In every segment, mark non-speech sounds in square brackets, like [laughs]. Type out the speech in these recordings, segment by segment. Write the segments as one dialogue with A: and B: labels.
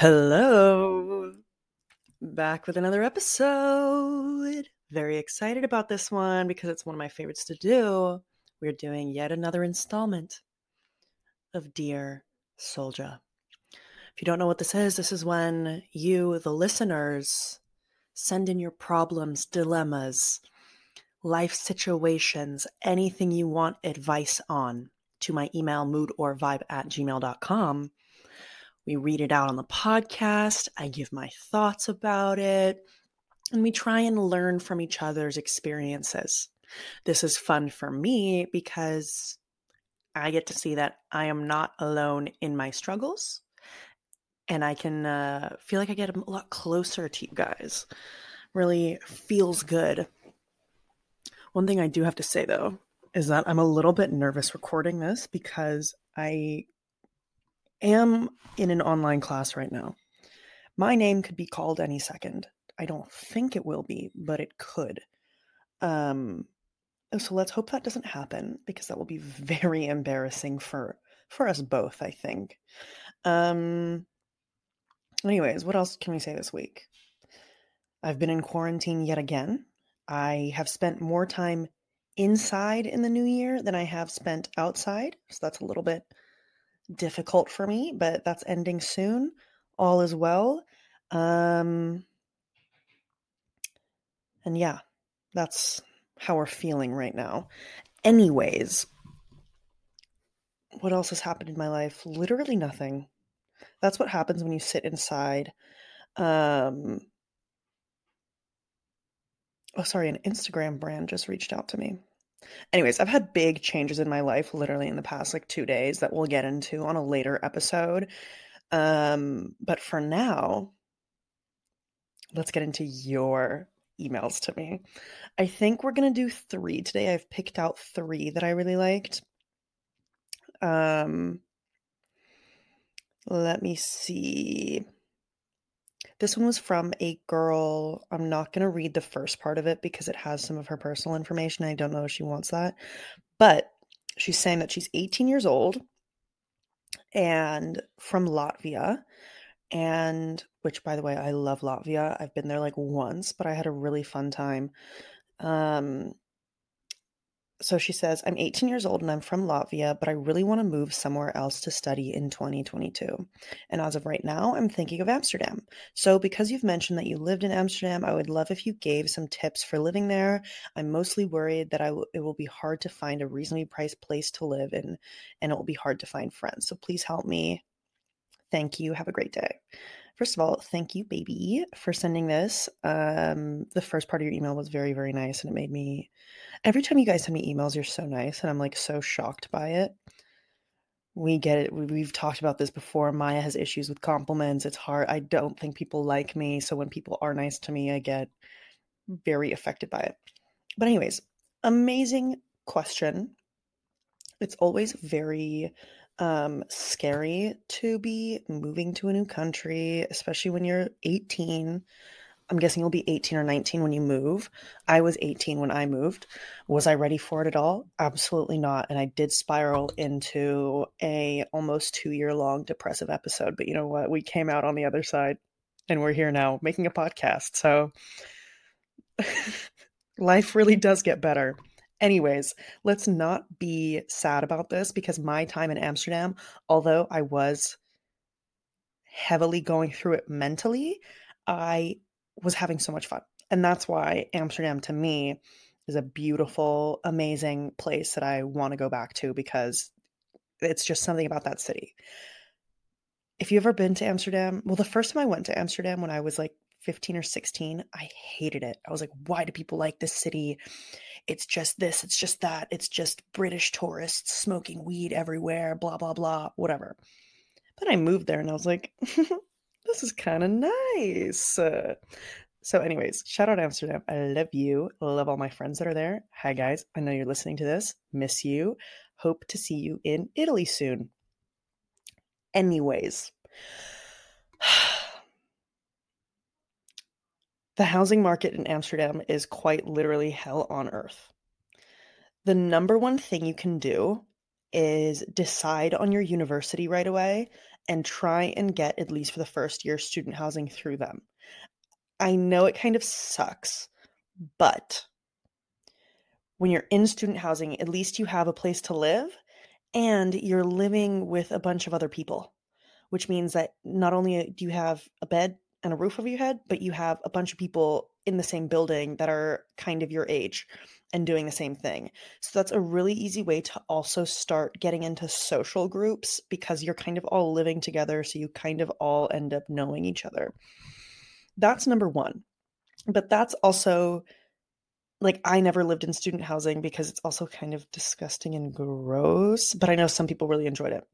A: Hello. Back with another episode. Very excited about this one because it's one of my favorites to do. We're doing yet another installment of Dear Soldier. If you don't know what this is, this is when you, the listeners, send in your problems, dilemmas, life situations, anything you want advice on to my email mood or vibe at gmail.com. We read it out on the podcast. I give my thoughts about it, and we try and learn from each other's experiences. This is fun for me because I get to see that I am not alone in my struggles and I can uh, feel like I get a lot closer to you guys. Really feels good. One thing I do have to say though is that I'm a little bit nervous recording this because I am in an online class right now. My name could be called any second. I don't think it will be, but it could. Um, so let's hope that doesn't happen because that will be [laughs] very embarrassing for for us both. I think. Um, Anyways, what else can we say this week? I've been in quarantine yet again. I have spent more time inside in the new year than I have spent outside. So that's a little bit difficult for me, but that's ending soon. All is well. Um, and yeah, that's how we're feeling right now. Anyways, what else has happened in my life? Literally nothing. That's what happens when you sit inside. Um, oh, sorry, an Instagram brand just reached out to me. Anyways, I've had big changes in my life literally in the past like two days that we'll get into on a later episode. Um, but for now, let's get into your emails to me. I think we're to do three today. I've picked out three that I really liked. Um, let me see. This one was from a girl. I'm not going to read the first part of it because it has some of her personal information. I don't know if she wants that. But she's saying that she's 18 years old and from Latvia. And which, by the way, I love Latvia. I've been there like once, but I had a really fun time. Um, so she says, I'm 18 years old and I'm from Latvia, but I really want to move somewhere else to study in 2022. And as of right now, I'm thinking of Amsterdam. So, because you've mentioned that you lived in Amsterdam, I would love if you gave some tips for living there. I'm mostly worried that I w- it will be hard to find a reasonably priced place to live in, and it will be hard to find friends. So, please help me. Thank you. Have a great day. First of all, thank you, baby, for sending this. Um, the first part of your email was very, very nice, and it made me. Every time you guys send me emails, you're so nice, and I'm like so shocked by it. We get it. We've talked about this before. Maya has issues with compliments. It's hard. I don't think people like me, so when people are nice to me, I get very affected by it. But anyways, amazing question. It's always very um, scary to be moving to a new country, especially when you're 18. I'm guessing you'll be 18 or 19 when you move. I was 18 when I moved. Was I ready for it at all? Absolutely not. And I did spiral into a almost 2 year long depressive episode, but you know what? We came out on the other side and we're here now making a podcast. So [laughs] life really does get better. Anyways, let's not be sad about this because my time in Amsterdam, although I was heavily going through it mentally, I was having so much fun. And that's why Amsterdam to me is a beautiful, amazing place that I want to go back to because it's just something about that city. If you've ever been to Amsterdam, well, the first time I went to Amsterdam when I was like 15 or 16, I hated it. I was like, why do people like this city? It's just this, it's just that, it's just British tourists smoking weed everywhere, blah, blah, blah, whatever. But I moved there and I was like, [laughs] this is kind of nice. Uh, so, anyways, shout out Amsterdam. I love you. Love all my friends that are there. Hi, guys. I know you're listening to this. Miss you. Hope to see you in Italy soon. Anyways, [sighs] the housing market in Amsterdam is quite literally hell on earth. The number one thing you can do is decide on your university right away and try and get, at least for the first year, student housing through them. I know it kind of sucks, but when you're in student housing, at least you have a place to live and you're living with a bunch of other people, which means that not only do you have a bed and a roof over your head, but you have a bunch of people in the same building that are kind of your age and doing the same thing. So that's a really easy way to also start getting into social groups because you're kind of all living together. So you kind of all end up knowing each other. That's number one. But that's also like I never lived in student housing because it's also kind of disgusting and gross, but I know some people really enjoyed it.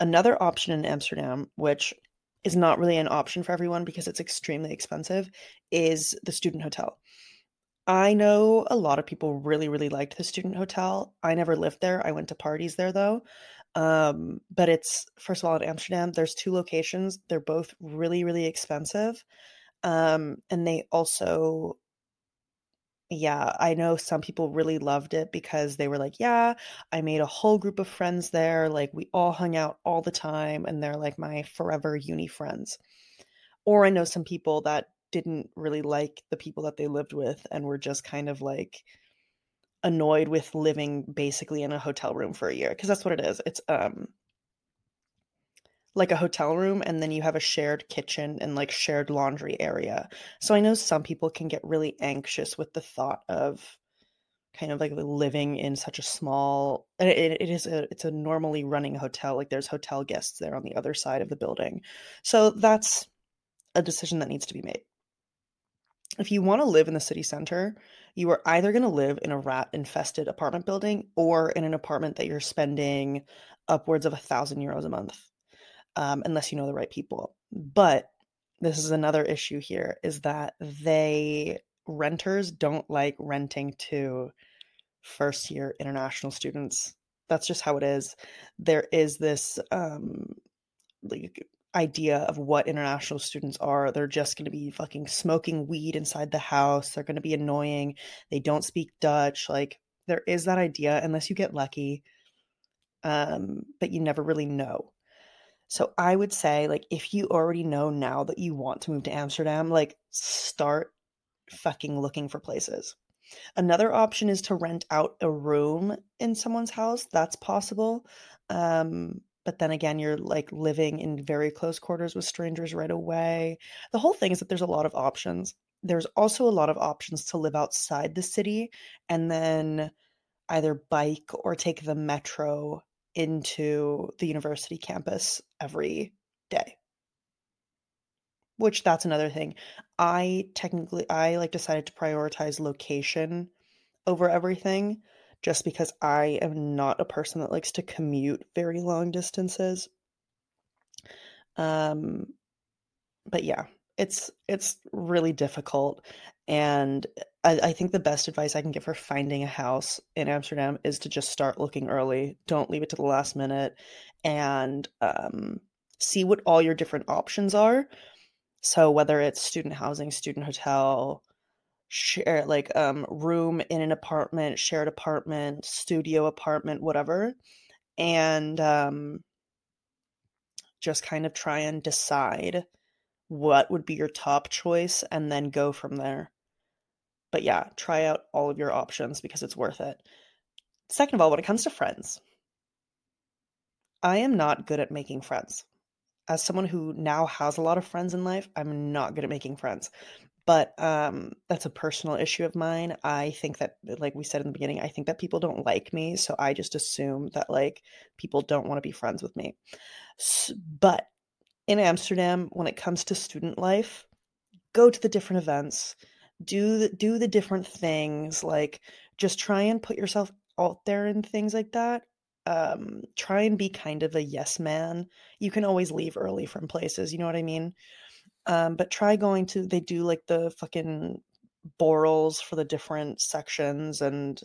A: Another option in Amsterdam, which is not really an option for everyone because it's extremely expensive, is the student hotel. I know a lot of people really, really liked the student hotel. I never lived there. I went to parties there though. Um, but it's first of all in Amsterdam, there's two locations. They're both really, really expensive. Um, and they also yeah, I know some people really loved it because they were like, yeah, I made a whole group of friends there. Like we all hung out all the time and they're like my forever uni friends. Or I know some people that didn't really like the people that they lived with and were just kind of like annoyed with living basically in a hotel room for a year because that's what it is. It's um like a hotel room and then you have a shared kitchen and like shared laundry area. So I know some people can get really anxious with the thought of kind of like living in such a small it, it is a it's a normally running hotel like there's hotel guests there on the other side of the building. So that's a decision that needs to be made. If you want to live in the city center, you are either going to live in a rat infested apartment building or in an apartment that you're spending upwards of a thousand euros a month um, unless you know the right people. But this is another issue here is that they renters don't like renting to first year international students. That's just how it is. There is this um, like idea of what international students are. They're just going to be fucking smoking weed inside the house. They're going to be annoying. They don't speak Dutch. Like there is that idea unless you get lucky. Um, but you never really know. So I would say, like, if you already know now that you want to move to Amsterdam, like, start fucking looking for places. Another option is to rent out a room in someone's house. That's possible. Um, but then again, you're like living in very close quarters with strangers right away. The whole thing is that there's a lot of options. There's also a lot of options to live outside the city and then either bike or take the metro into the university campus every day. Which that's another thing. I technically i like decided to prioritize location over everything just because i am not a person that likes to commute very long distances. Um but yeah it's it's really difficult and I, I, think the best advice I can give for finding a house in Amsterdam is to just start looking early. Don't leave it to the last minute and um, see what all your different options are. So whether it's student housing, student hotel, share like um, room in an apartment, shared apartment, studio apartment, whatever, and um, just kind of try and decide what would be your top choice and then go from there. But yeah, try out all of your options because it's worth it. Second of all, when it comes to friends, I am not good at making friends. As someone who now has a lot of friends in life, I'm not good at making friends. But um, that's a personal issue of mine. I think that, like we said in the beginning, I think that people don't like me. So I just assume that, like, people don't want to be friends with me. But in Amsterdam, when it comes to student life, go to the different events do the, do the different things like just try and put yourself out there in things like that. Um, try and be kind of a yes man. You can always leave early from places, you know what I mean? Um, but try going to they do like the fucking borrels for the different sections and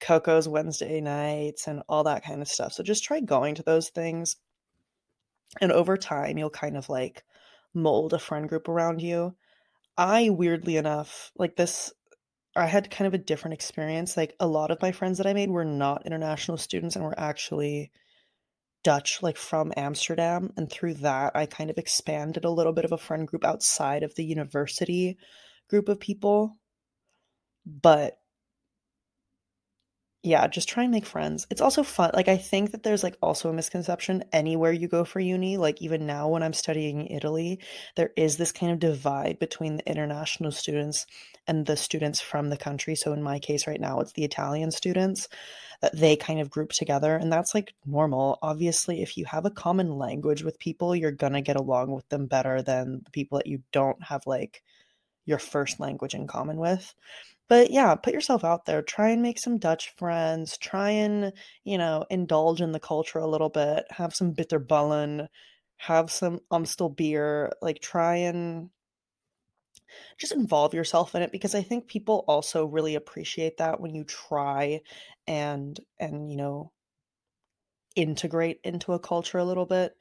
A: Coco's Wednesday nights and all that kind of stuff. So just try going to those things. And over time, you'll kind of like mold a friend group around you. I, weirdly enough, like this, I had kind of a different experience. Like a lot of my friends that I made were not international students and were actually Dutch, like from Amsterdam. And through that, I kind of expanded a little bit of a friend group outside of the university group of people. But yeah, just try and make friends. It's also fun. Like I think that there's like also a misconception anywhere you go for uni, like even now when I'm studying in Italy, there is this kind of divide between the international students and the students from the country. So in my case right now, it's the Italian students that they kind of group together and that's like normal. Obviously, if you have a common language with people, you're going to get along with them better than the people that you don't have like your first language in common with. But yeah, put yourself out there. Try and make some Dutch friends. Try and, you know, indulge in the culture a little bit. Have some bitterballen. Have some Amstel beer. Like, try and just involve yourself in it because I think people also really appreciate that when you try and and you know integrate into a culture a little bit.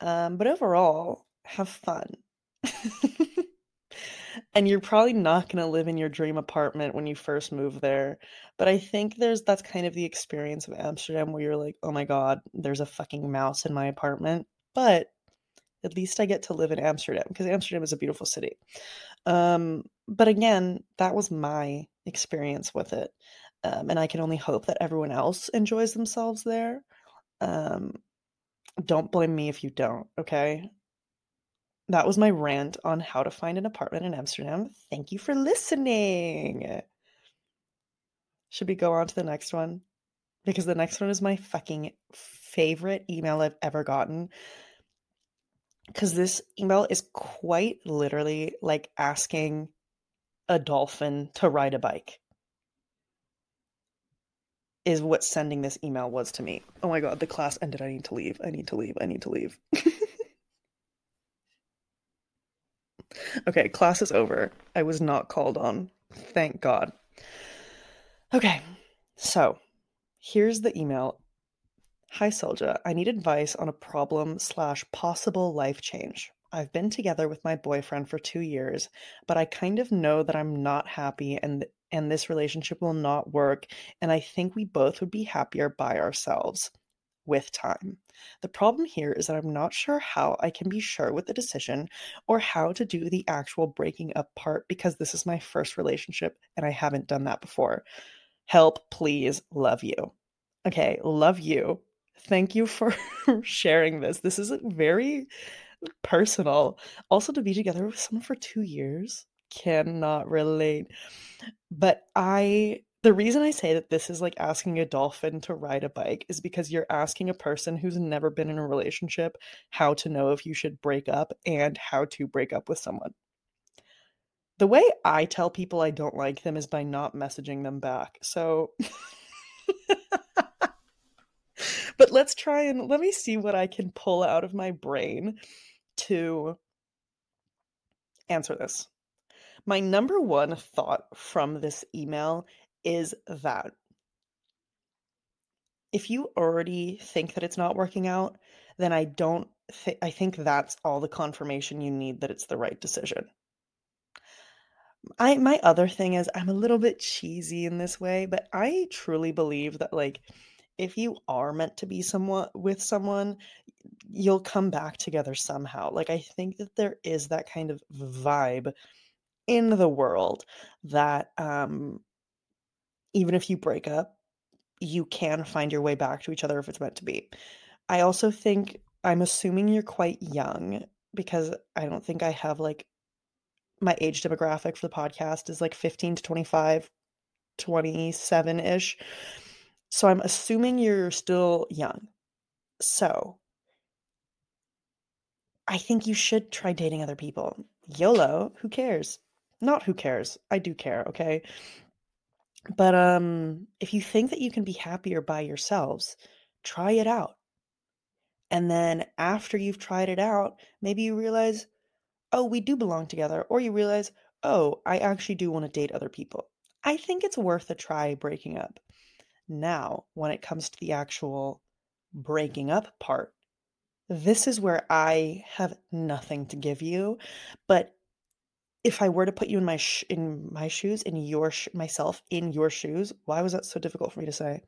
A: Um, but overall, have fun. [laughs] and you're probably not going to live in your dream apartment when you first move there. But i think there's that's kind of the experience of amsterdam where you're like oh my god there's a fucking mouse in my apartment. But at least i get to live in amsterdam because amsterdam is a beautiful city. Um, but again that was my experience with it. Um, and i can only hope that everyone else enjoys themselves there. Um, don't blame me if you don't okay that was my rant on how to find an apartment in Amsterdam. Thank you for listening. Should we go on to the next one? Because the next one is my fucking favorite email I've ever gotten. Because this email is quite literally like asking a dolphin to ride a bike, is what sending this email was to me. Oh my god, the class ended. I need to leave. I need to leave. I need to leave. [laughs] Okay, class is over. I was not called on. Thank God. Okay, so here's the email. Hi, Solja. I need advice on a problem slash possible life change. I've been together with my boyfriend for two years, but I kind of know that I'm not happy and and this relationship will not work, and I think we both would be happier by ourselves with time. The problem here is that I'm not sure how I can be sure with the decision or how to do the actual breaking up part because this is my first relationship and I haven't done that before. Help, please, love you. Okay, love you. Thank you for [laughs] sharing this. This is very personal. Also, to be together with someone for two years cannot relate. But I the reason I say that this is like asking a dolphin to ride a bike is because you're asking a person who's never been in a relationship how to know if you should break up and how to break up with someone. The way I tell people I don't like them is by not messaging them back. So [laughs] But let's try and let me see what I can pull out of my brain to answer this. My number one thought from this email is that if you already think that it's not working out, then I don't think I think that's all the confirmation you need that it's the right decision. I my other thing is I'm a little bit cheesy in this way, but I truly believe that like if you are meant to be someone with someone, you'll come back together somehow. Like I think that there is that kind of vibe in the world that um even if you break up, you can find your way back to each other if it's meant to be. I also think I'm assuming you're quite young because I don't think I have like my age demographic for the podcast is like 15 to 25, 27 ish. So I'm assuming you're still young. So I think you should try dating other people. YOLO, who cares? Not who cares. I do care, okay? But um if you think that you can be happier by yourselves, try it out. And then after you've tried it out, maybe you realize, "Oh, we do belong together." Or you realize, "Oh, I actually do want to date other people." I think it's worth a try breaking up. Now, when it comes to the actual breaking up part, this is where I have nothing to give you, but if I were to put you in my sh- in my shoes, in your sh- myself in your shoes, why was that so difficult for me to say?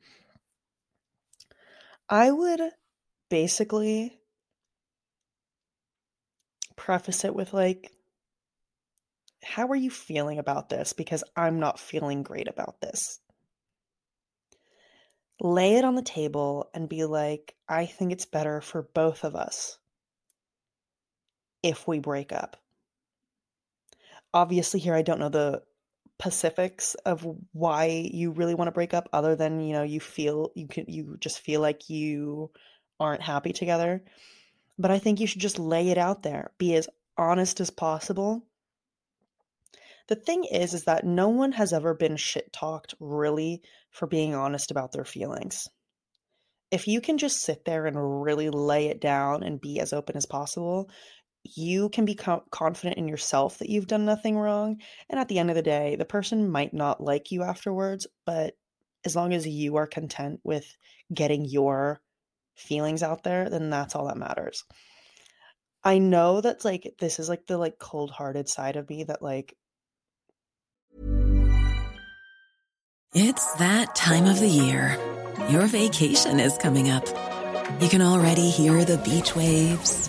A: I would basically preface it with like how are you feeling about this because I'm not feeling great about this. Lay it on the table and be like, I think it's better for both of us if we break up. Obviously, here I don't know the specifics of why you really want to break up other than, you know, you feel you can you just feel like you aren't happy together. But I think you should just lay it out there. Be as honest as possible. The thing is is that no one has ever been shit talked really for being honest about their feelings. If you can just sit there and really lay it down and be as open as possible, you can be co- confident in yourself that you've done nothing wrong. And at the end of the day, the person might not like you afterwards, but as long as you are content with getting your feelings out there, then that's all that matters. I know that's like this is like the like cold-hearted side of me that like
B: It's that time of the year. Your vacation is coming up. You can already hear the beach waves,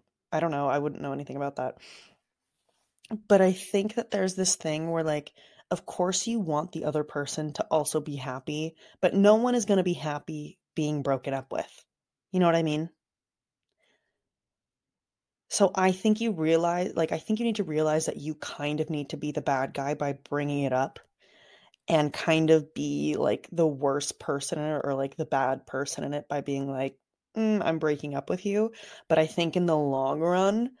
A: I don't know. I wouldn't know anything about that. But I think that there's this thing where, like, of course, you want the other person to also be happy, but no one is going to be happy being broken up with. You know what I mean? So I think you realize, like, I think you need to realize that you kind of need to be the bad guy by bringing it up and kind of be like the worst person it or like the bad person in it by being like, mm, I'm breaking up with you. But I think in the long run,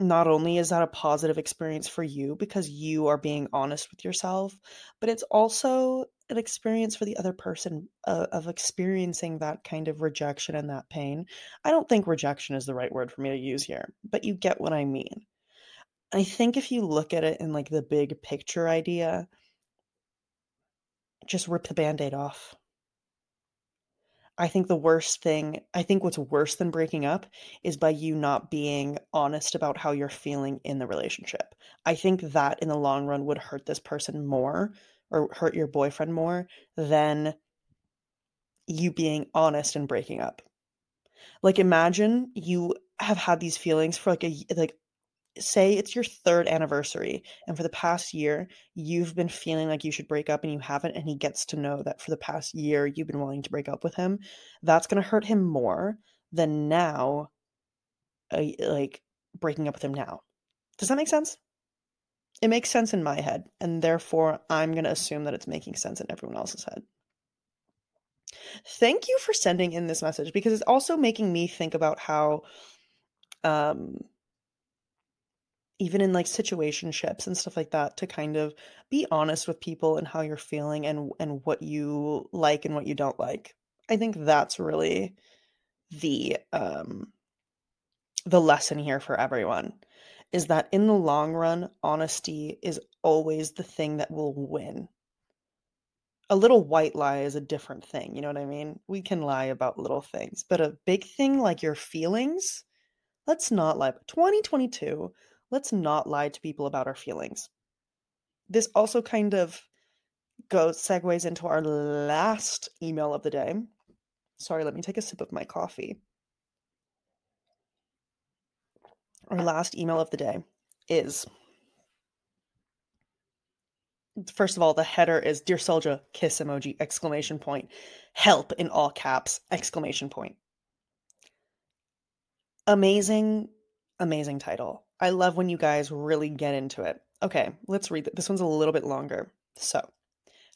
A: not only is that a positive experience for you because you are being honest with yourself, but it's also an experience for the other person uh, of experiencing that kind of rejection and that pain. I don't think rejection is the right word for me to use here, but you get what I mean. I think if you look at it in like the big picture idea, just rip the band aid off. I think the worst thing, I think what's worse than breaking up is by you not being honest about how you're feeling in the relationship. I think that in the long run would hurt this person more or hurt your boyfriend more than you being honest and breaking up. Like imagine you have had these feelings for like a like say it's your third anniversary and for the past year you've been feeling like you should break up and you haven't and he gets to know that for the past year you've been wanting to break up with him that's going to hurt him more than now uh, like breaking up with him now. Does that make sense? It makes sense in my head and therefore i'm going to assume that it's making sense in everyone else's head. Thank you for sending in this message because it's also making me think about how um even in like situationships and stuff like that to kind of be honest with people and how you're feeling and and what you like and what you don't like i think that's really the um the lesson here for everyone is that in the long run honesty is always the thing that will win a little white lie is a different thing. You know what I mean? We can lie about little things, but a big thing like your feelings, let's not lie. 2022, let's not lie to people about our feelings. This also kind of goes segues into our last email of the day. Sorry, let me take a sip of my coffee. Our last email of the day is first of all, the header is Dear Soldier, kiss emoji, exclamation point. Help in all caps, exclamation point. Amazing, amazing title. I love when you guys really get into it. Okay, let's read it. This one's a little bit longer. So,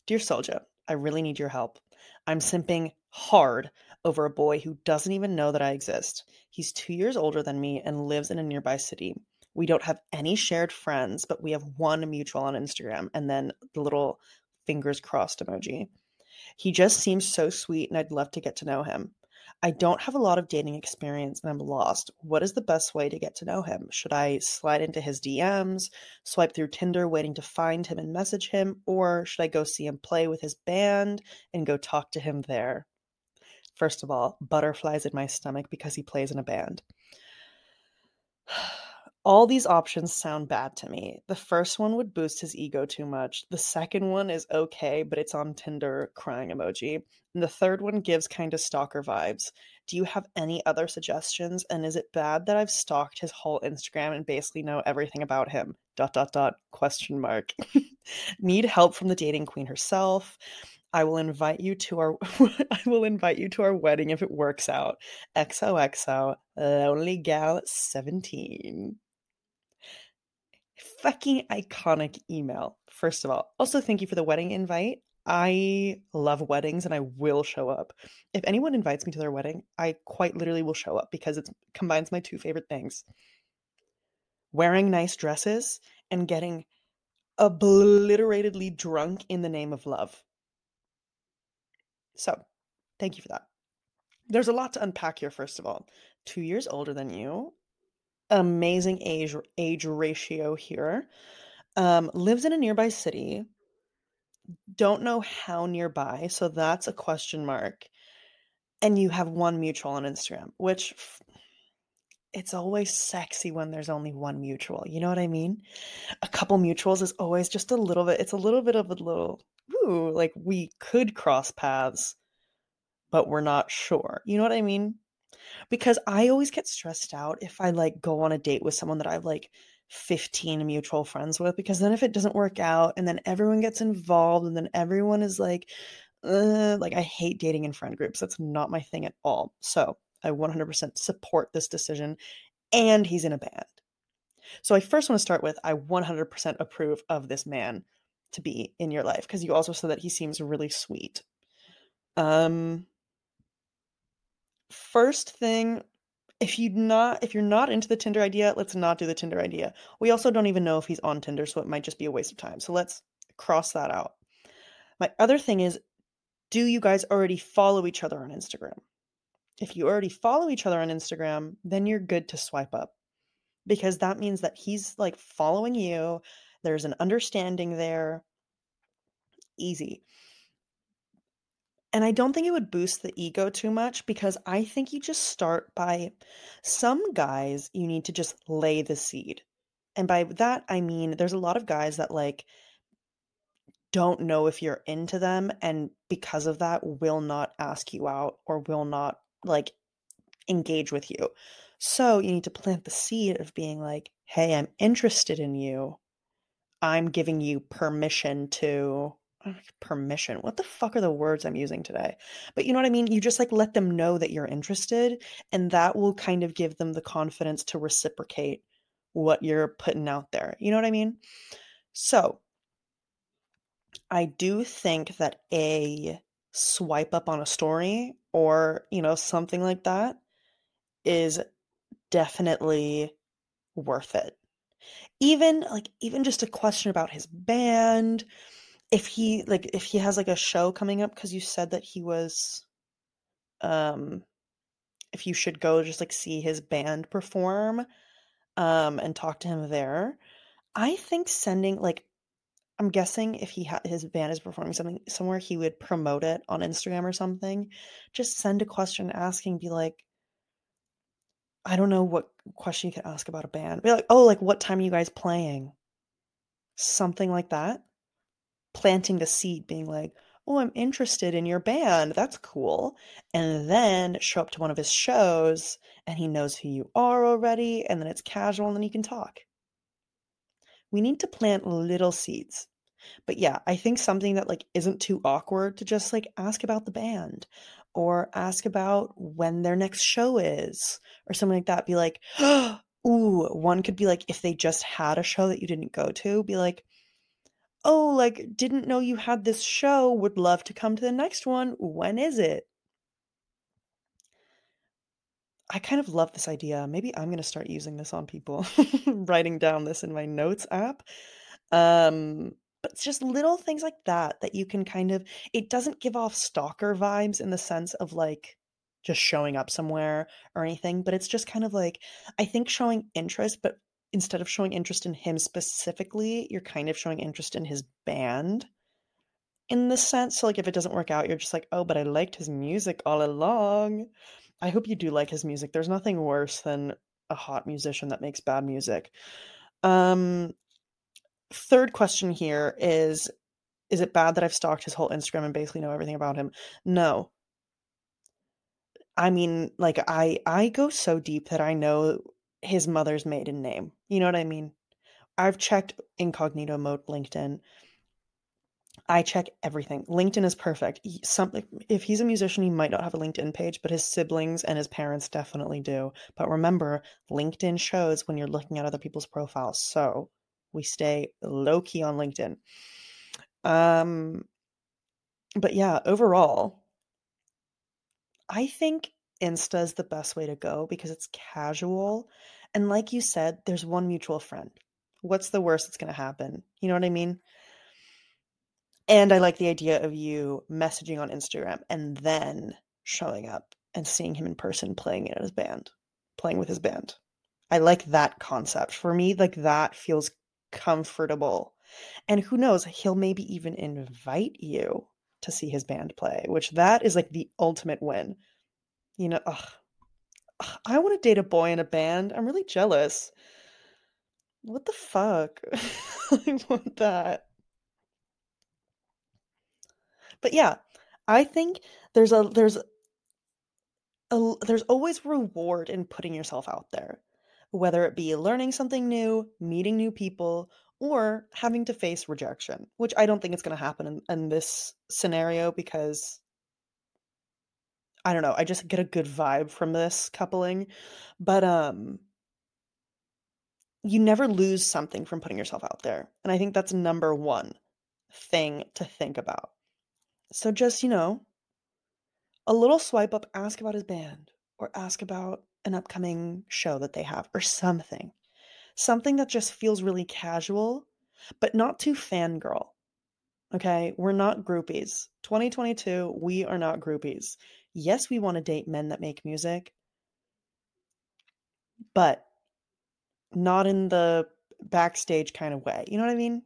A: Dear Soldier, I really need your help. I'm simping hard over a boy who doesn't even know that I exist. He's two years older than me and lives in a nearby city. We don't have any shared friends, but we have one mutual on Instagram and then the little fingers crossed emoji. He just seems so sweet and I'd love to get to know him. I don't have a lot of dating experience and I'm lost. What is the best way to get to know him? Should I slide into his DMs, swipe through Tinder waiting to find him and message him, or should I go see him play with his band and go talk to him there? First of all, butterflies in my stomach because he plays in a band. [sighs] [sighs] All these options sound bad to me. The first one would boost his ego too much. The second one is okay, but it's on Tinder crying emoji. And the third one gives kind of stalker vibes. Do you have any other suggestions? And is it bad that I've stalked his whole Instagram and basically know everything about him? Dot dot dot question mark. [laughs] Need help from the dating queen herself. I will invite you to our [laughs] I will invite you to our wedding if it works out. XOXO Lonely Gal 17 fucking iconic email, first of all. Also, thank you for the wedding invite. I love weddings and I will show up. If anyone invites me to their wedding, I quite literally will show up because it combines my two favorite things wearing nice dresses and getting obliteratedly drunk in the name of love. So, thank you for that. There's a lot to unpack here, first of all. Two years older than you, amazing age age ratio here. Um, lives in a nearby city. Don't know how nearby, so that's a question mark. And you have one mutual on Instagram, which it's always sexy when there's only one mutual. You know what I mean? A couple mutuals is always just a little bit, it's a little bit of a little, ooh, like we could cross paths, but we're not sure. You know what I mean? Because I always get stressed out if I like go on a date with someone that I've like 15 mutual friends with because then if it doesn't work out and then everyone gets involved and then everyone is like uh, like I hate dating in friend groups. That's not my thing at all. So, I 100% support this decision and he's in a band. So, I first want to start with I 100% approve of this man to be in your life because you also said that he seems really sweet. Um first thing if you not if you're not into the Tinder idea, let's not do the Tinder idea. We also don't even know if he's on Tinder, so it might just be a waste of time. So let's cross that out. My other thing is do you guys already follow each other on Instagram? If you already follow each other on Instagram, then you're good to swipe up. Because that means that he's like following you, there's an understanding there. Easy. And I don't think it would boost the ego too much because I think you just start by some guys, you need to just lay the seed. And by that, I mean, there's a lot of guys that like don't know if you're into them and because of that will not ask you out or will not like engage with you. So you need to plant the seed of being like, hey, I'm interested in you. I'm giving you permission to permission. What the fuck are the words I'm using today? But you know what I mean? You just like let them know that you're interested, and that will kind of give them the confidence to reciprocate what you're putting out there. You know what I mean? So, I do think that a swipe up on a story or, you know, something like that is definitely worth it. Even like even just a question about his band if he like if he has like a show coming up because you said that he was um if you should go just like see his band perform um and talk to him there i think sending like I'm guessing if he had his band is performing something somewhere, he would promote it on Instagram or something. Just send a question asking, be like, I don't know what question you could ask about a band. Be like, oh, like what time are you guys playing? Something like that. Planting the seed, being like, oh, I'm interested in your band. That's cool. And then show up to one of his shows and he knows who you are already. And then it's casual and then you can talk. We need to plant little seeds. But yeah, I think something that like isn't too awkward to just like ask about the band or ask about when their next show is or something like that. Be like, [gasps] ooh, one could be like if they just had a show that you didn't go to, be like, oh, like, didn't know you had this show, would love to come to the next one. When is it? I kind of love this idea. Maybe I'm going to start using this on people, [laughs] writing down this in my notes app. Um, but it's just little things like that that you can kind of, it doesn't give off stalker vibes in the sense of like just showing up somewhere or anything, but it's just kind of like, I think showing interest, but instead of showing interest in him specifically, you're kind of showing interest in his band in the sense. So, like, if it doesn't work out, you're just like, oh, but I liked his music all along. I hope you do like his music. There's nothing worse than a hot musician that makes bad music. Um, third question here is Is it bad that I've stalked his whole Instagram and basically know everything about him? No. I mean, like I I go so deep that I know his mother's maiden name. You know what I mean? I've checked incognito mode LinkedIn. I check everything. LinkedIn is perfect. Something if he's a musician, he might not have a LinkedIn page, but his siblings and his parents definitely do. But remember, LinkedIn shows when you're looking at other people's profiles. So we stay low key on LinkedIn. Um but yeah, overall, I think Insta is the best way to go because it's casual. And like you said, there's one mutual friend. What's the worst that's going to happen? You know what I mean? And I like the idea of you messaging on Instagram and then showing up and seeing him in person playing in his band, playing with his band. I like that concept. For me, like that feels comfortable. And who knows, he'll maybe even invite you to see his band play, which that is like the ultimate win you know, ugh, I want to date a boy in a band. I'm really jealous. What the fuck? [laughs] I want that. But yeah, I think there's a there's a there's always reward in putting yourself out there. Whether it be learning something new, meeting new people, or having to face rejection, which I don't think it's going to happen in, in this scenario because I don't know, I just get a good vibe from this coupling. But um you never lose something from putting yourself out there. And I think that's number 1 thing to think about. So just, you know, a little swipe up, ask about his band or ask about an upcoming show that they have or something. Something that just feels really casual, but not too fangirl. Okay, we're not groupies. 2022, we are not groupies yes, we want to date men that make music, but not in the backstage kind of way. You know what I mean?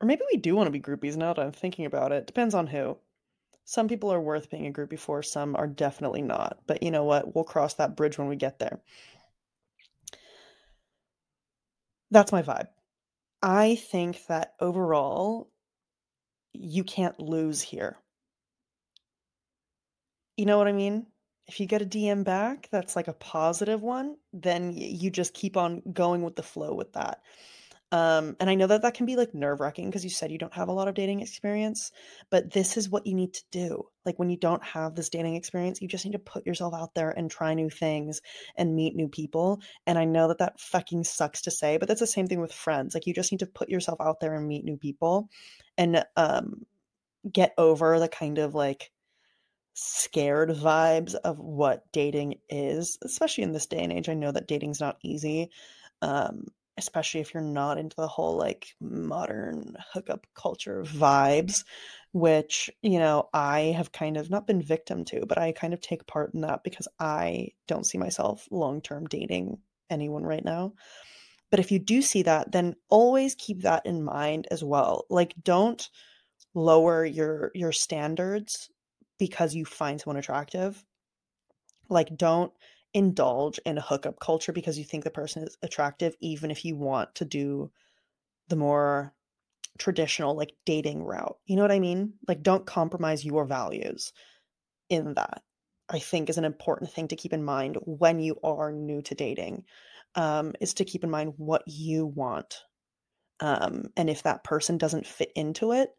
A: Or maybe we do want to be groupies now that I'm thinking about it. Depends on who. Some people are worth being a groupie for, some are definitely not. But you know what? We'll cross that bridge when we get there. That's my vibe. I think that overall, you can't lose here. You know what I mean? If you get a DM back that's like a positive one, then you just keep on going with the flow with that. Um, and I know that that can be like nerve wracking because you said you don't have a lot of dating experience, but this is what you need to do. Like when you don't have this dating experience, you just need to put yourself out there and try new things and meet new people. And I know that that fucking sucks to say, but that's the same thing with friends. Like you just need to put yourself out there and meet new people and um, get over the kind of like scared vibes of what dating is, especially in this day and age. I know that dating's not easy. Um, especially if you're not into the whole like modern hookup culture vibes, which, you know, I have kind of not been victim to, but I kind of take part in that because I don't see myself long term dating anyone right now. But if you do see that, then always keep that in mind as well. Like don't lower your your standards because you find someone attractive. Like don't indulge in a hookup culture because you think the person is attractive even if you want to do the more traditional like dating route. You know what I mean? Like don't compromise your values in that. I think is an important thing to keep in mind when you are new to dating. Um, is to keep in mind what you want. Um, and if that person doesn't fit into it,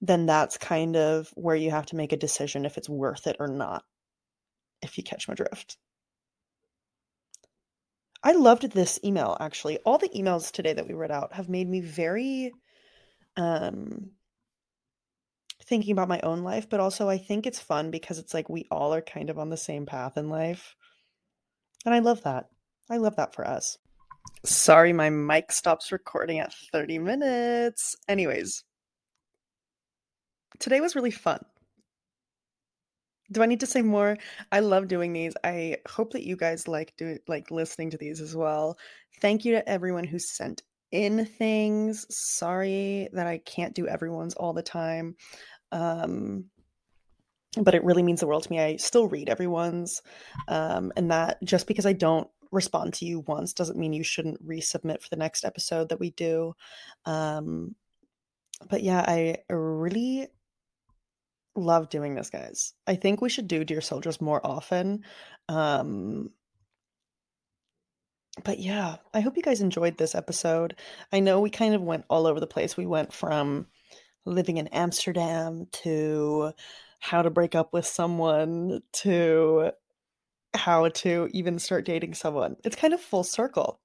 A: then that's kind of where you have to make a decision if it's worth it or not. If you catch my drift. I loved this email actually. All the emails today that we read out have made me very um thinking about my own life, but also I think it's fun because it's like we all are kind of on the same path in life. And I love that. I love that for us. Sorry, my mic stops recording at 30 minutes. Anyways, today was really fun. Do I need to say more? I love doing these. I hope that you guys like do like listening to these as well. Thank you to everyone who sent in things. Sorry that I can't do everyone's all the time. Um but it really means the world to me. I still read everyone's. Um and that just because I don't respond to you once doesn't mean you shouldn't resubmit for the next episode that we do. Um but yeah, I really love doing this, guys. I think we should do Dear Soldiers more often. Um, but yeah, I hope you guys enjoyed this episode. I know we kind of went all over the place. We went from living in Amsterdam to how to break up with someone to how to even start dating someone. It's kind of full circle.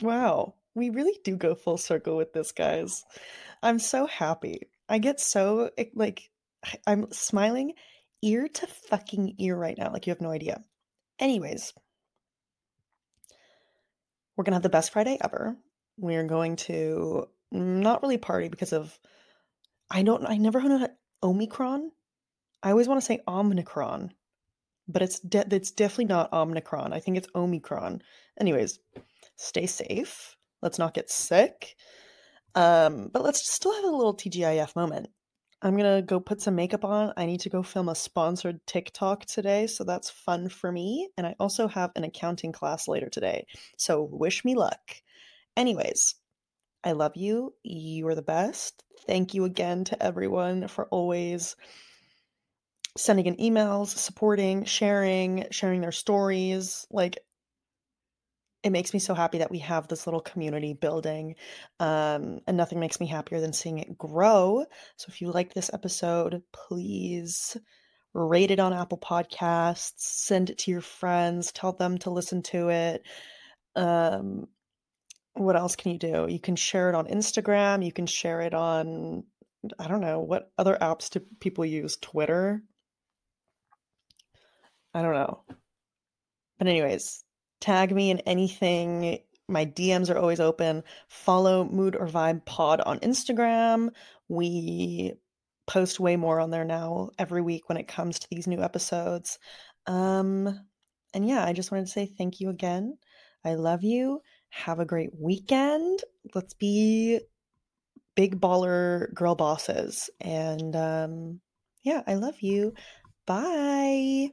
A: Wow, we really do go full circle with this, guys. I'm so happy. I get so eh, like [sighs] I'm smiling ear to fucking ear right now. Like you have no idea. Anyways, we're gonna have the best Friday ever. We're going to not really party because of I don't I never heard of Omicron. I always want to say Omicron, but it's de- it's definitely not Omicron. I think it's Omicron. Anyways, stay safe. Let's not get sick. Um, but let's still have a little TGIF moment. I'm gonna go put some makeup on. I need to go film a sponsored TikTok today, so that's fun for me. And I also have an accounting class later today, so wish me luck. Anyways, I love you. You are the best. Thank you again to everyone for always sending in emails, supporting, sharing, sharing their stories. Like, it makes me so happy that we have this little community building. Um, and nothing makes me happier than seeing it grow. So if you like this episode, please rate it on Apple Podcasts, send it to your friends, tell them to listen to it. Um, what else can you do? You can share it on Instagram, you can share it on I don't know, what other apps do people use? Twitter? I don't know. But anyways, Tag me in anything. My DMs are always open. Follow Mood or Vibe Pod on Instagram. We post way more on there now every week when it comes to these new episodes. Um, and yeah, I just wanted to say thank you again. I love you. Have a great weekend. Let's be big baller girl bosses. And um, yeah, I love you. Bye.